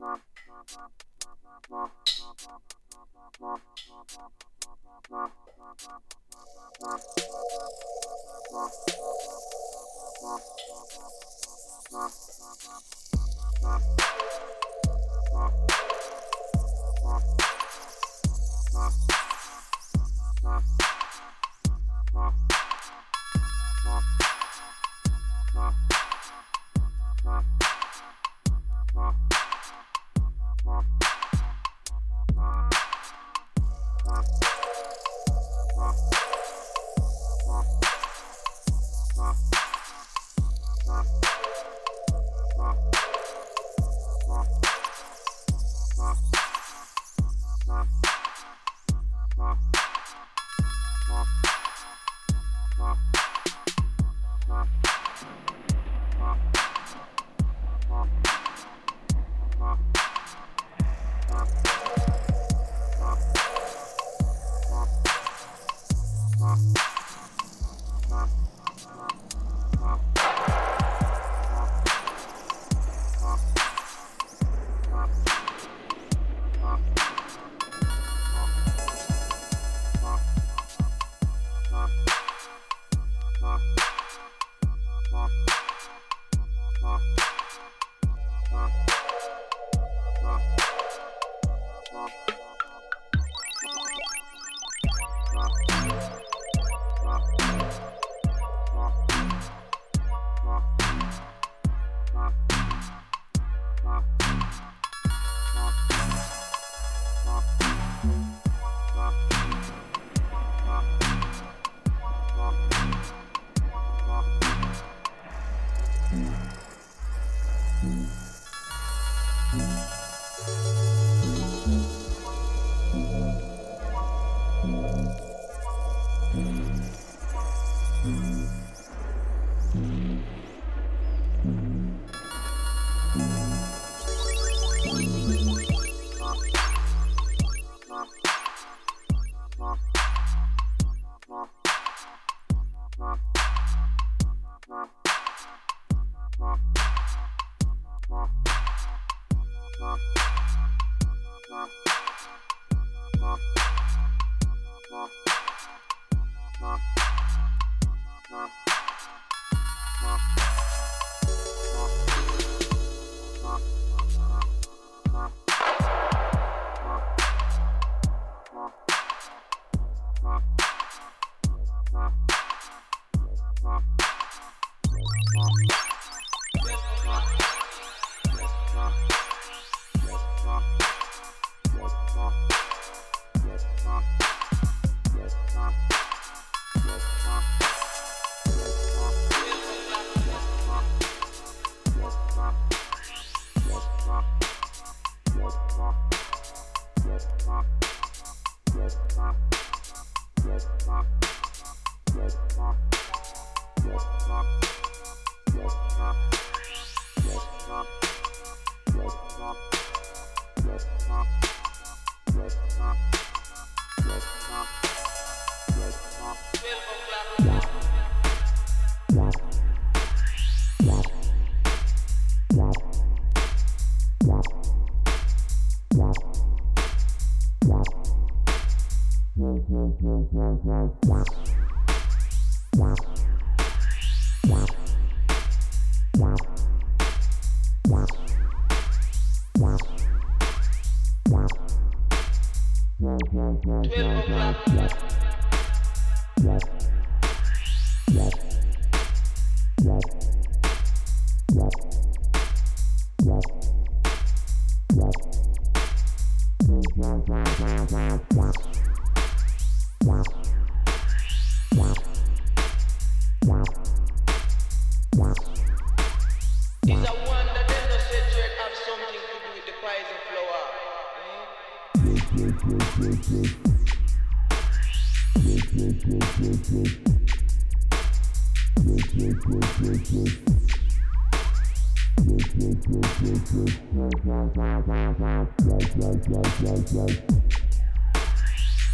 Nah.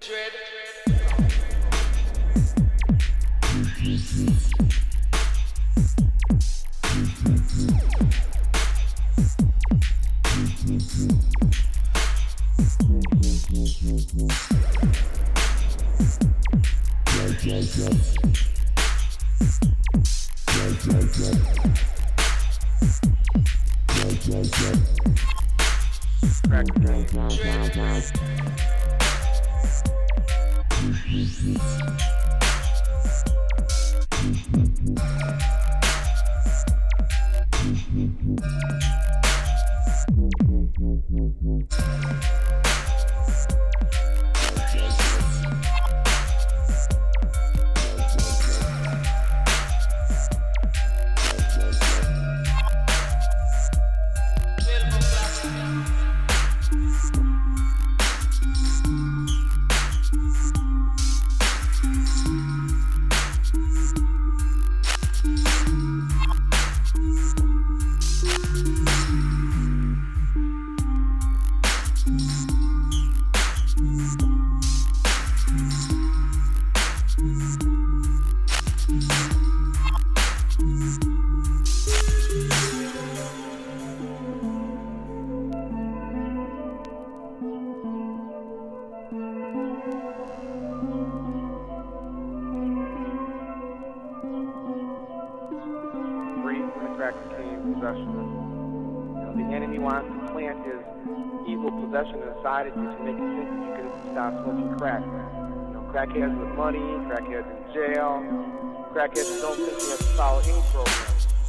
Dread. Crackheads with money, crackheads in jail, crackheads don't think they have to follow any program.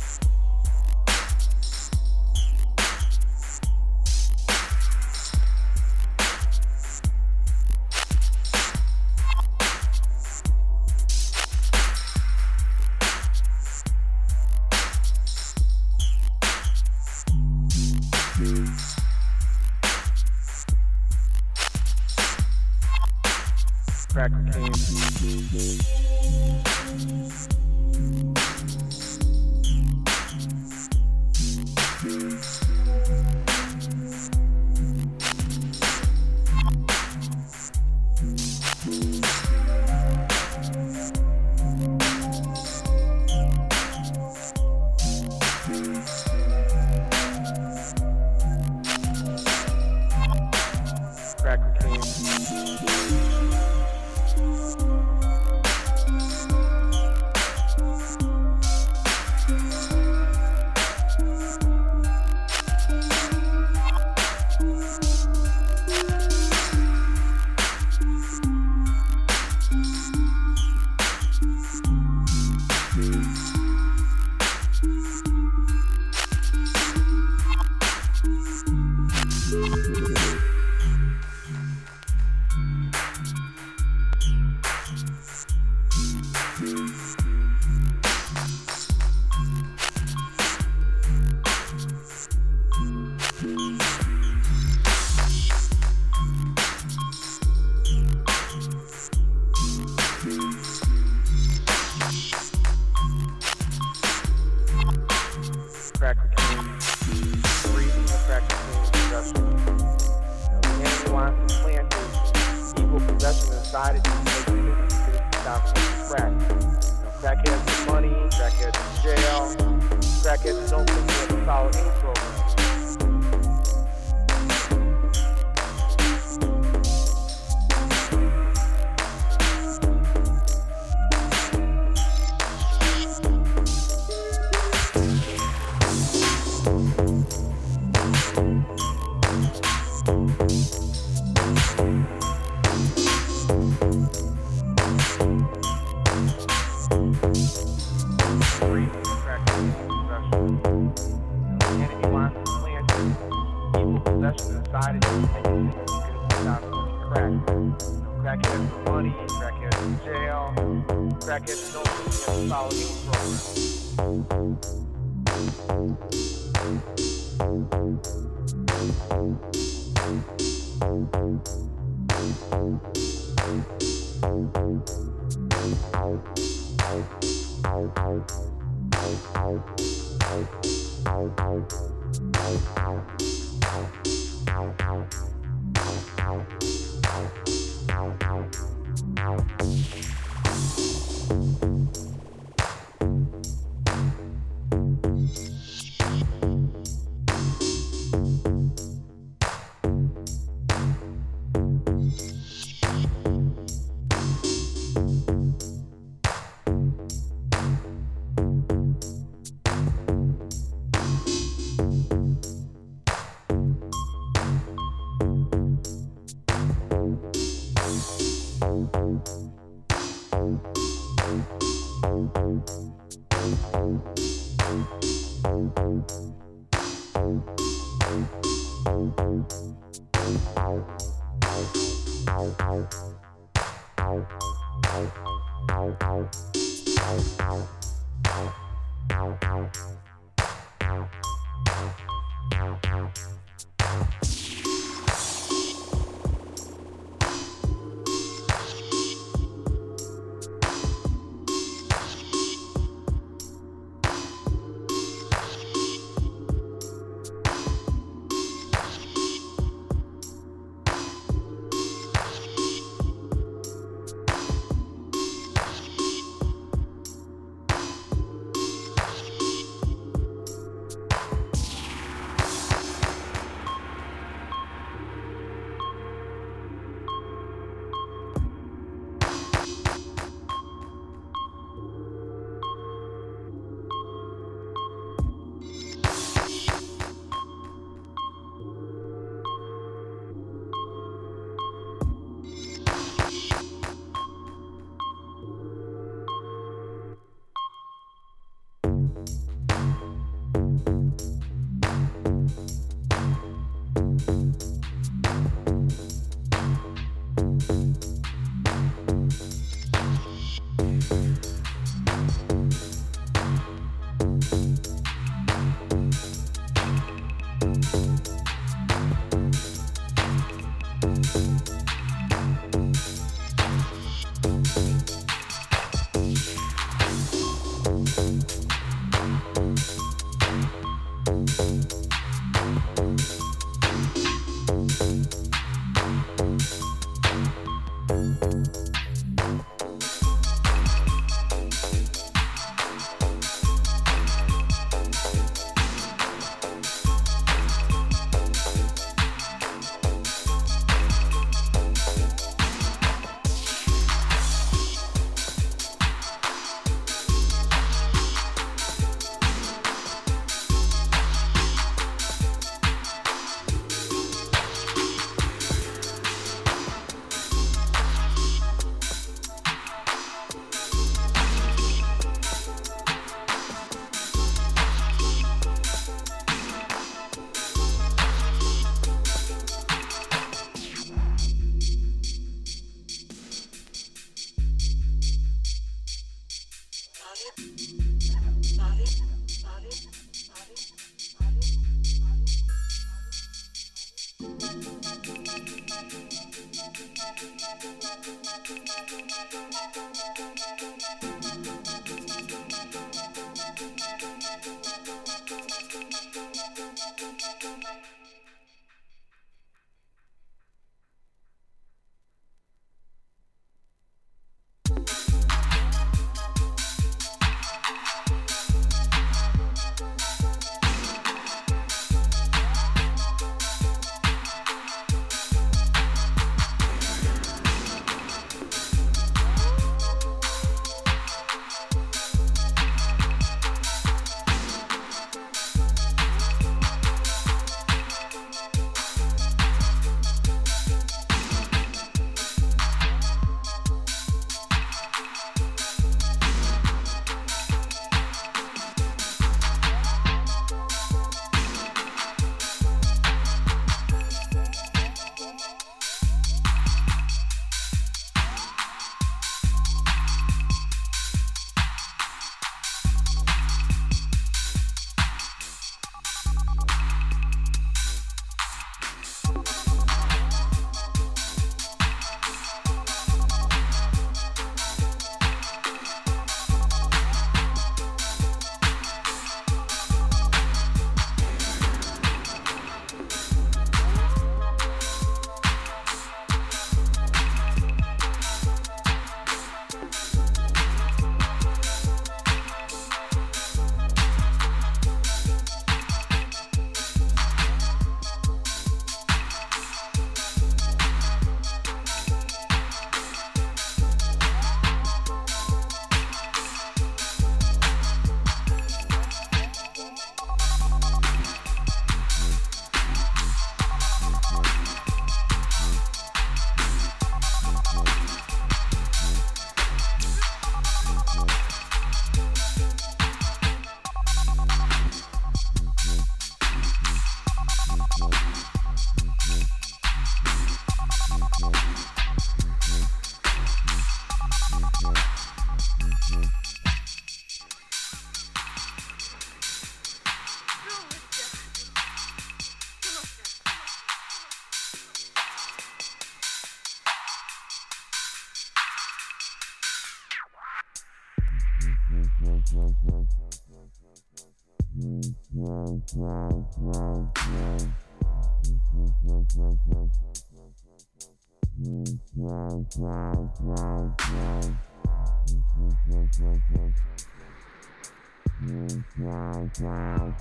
decided you think you could have down crack. Crackheads for money, crackheads in jail, crackheads don't think a solid human program. Thank you. Thank you.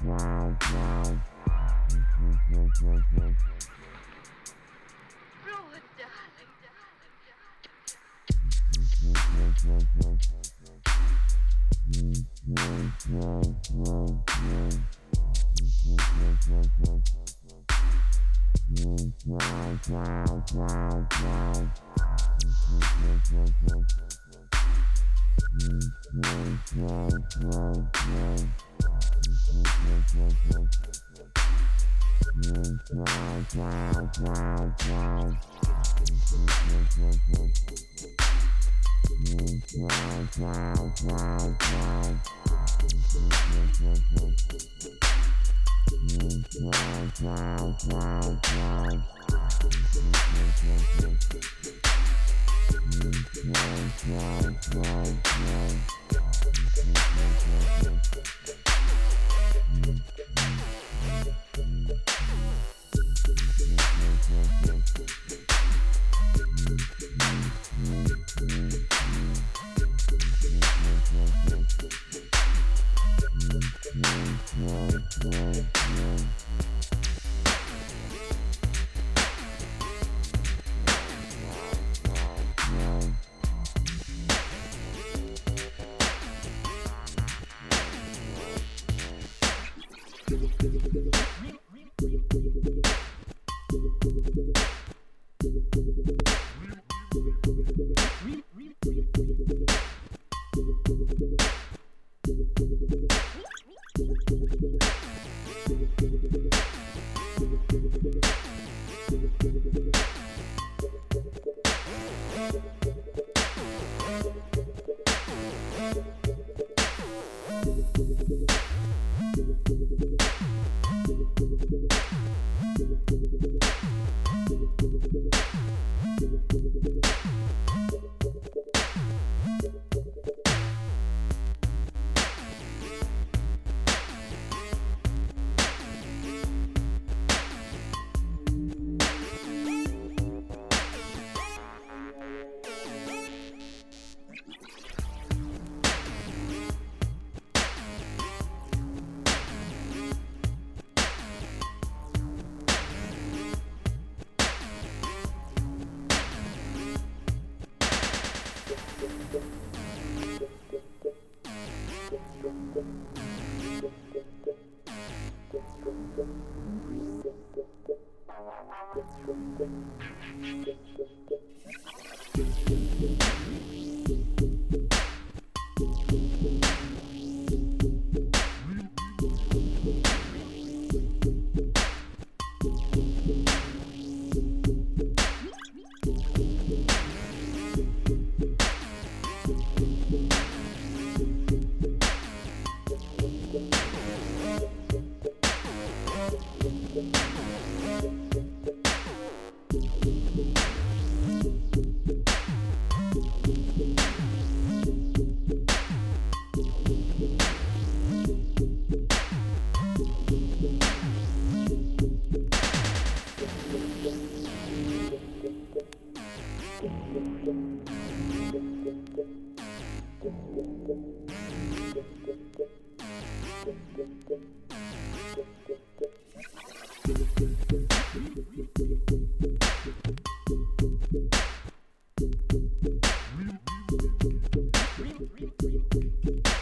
Wow, wow, wow. Wow, wow, wow. Thank Thank you.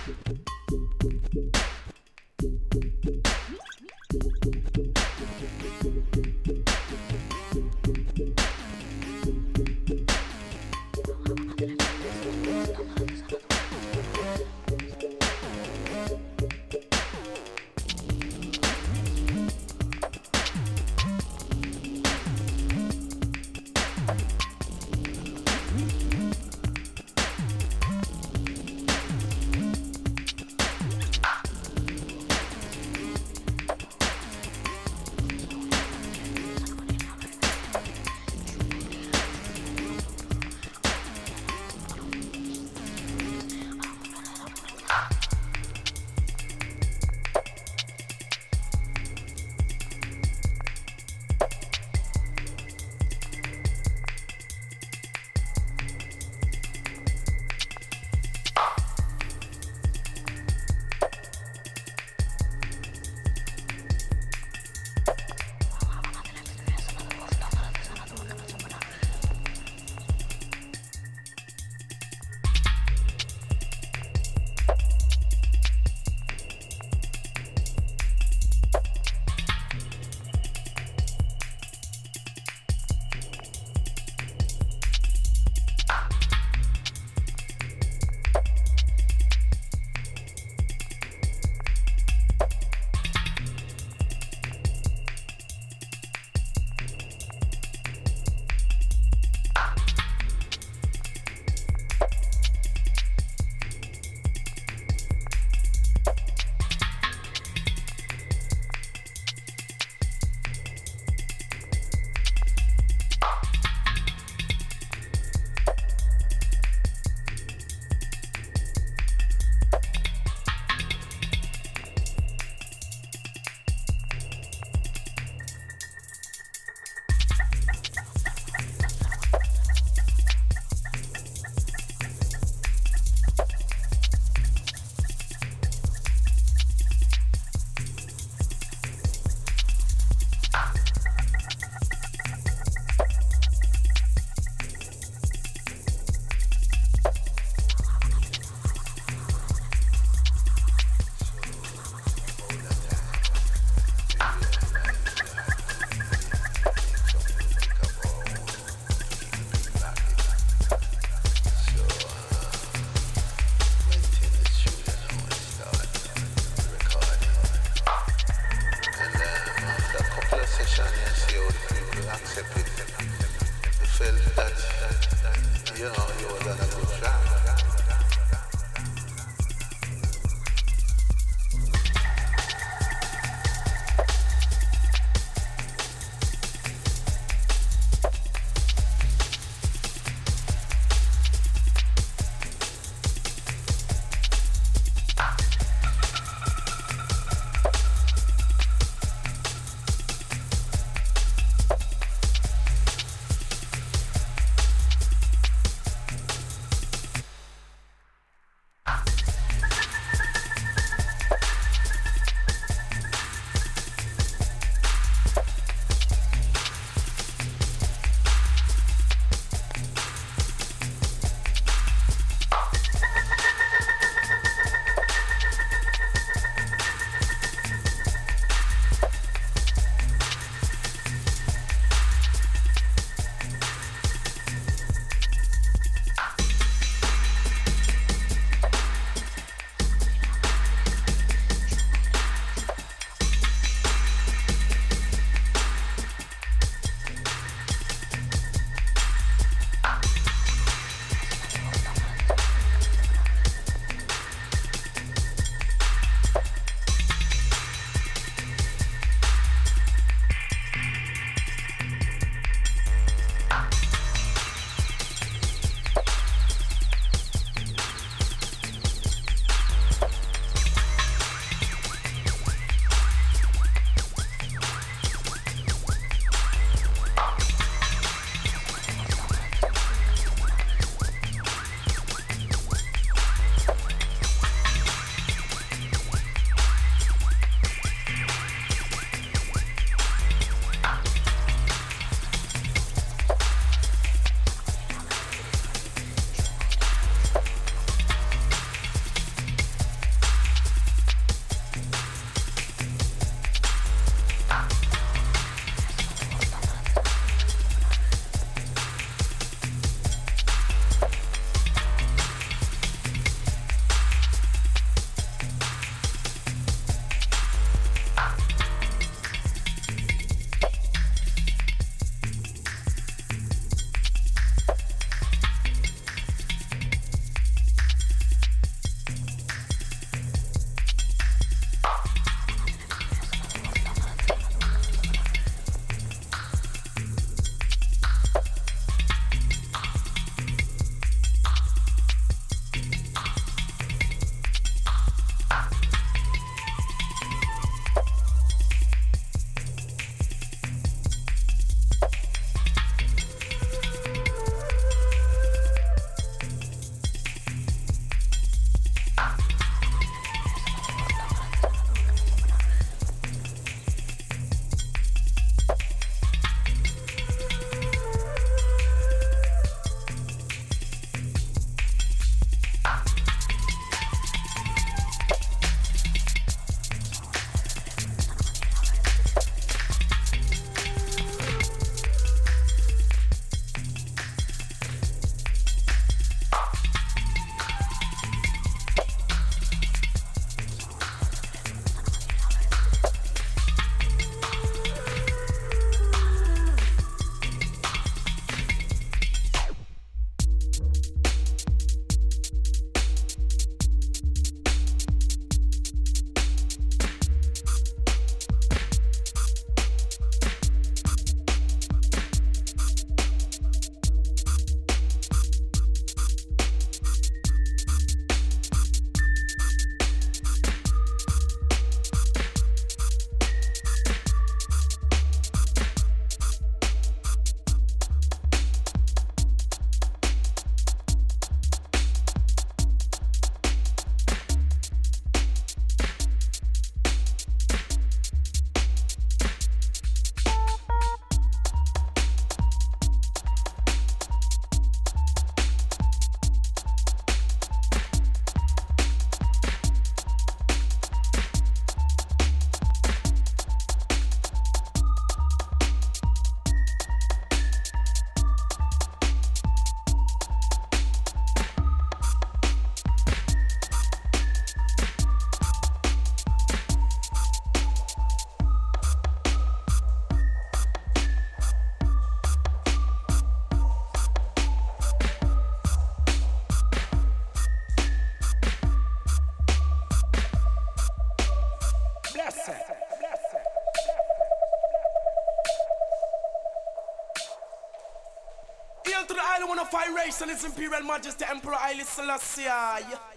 Is Imperial Majesty Emperor Haile Selassie.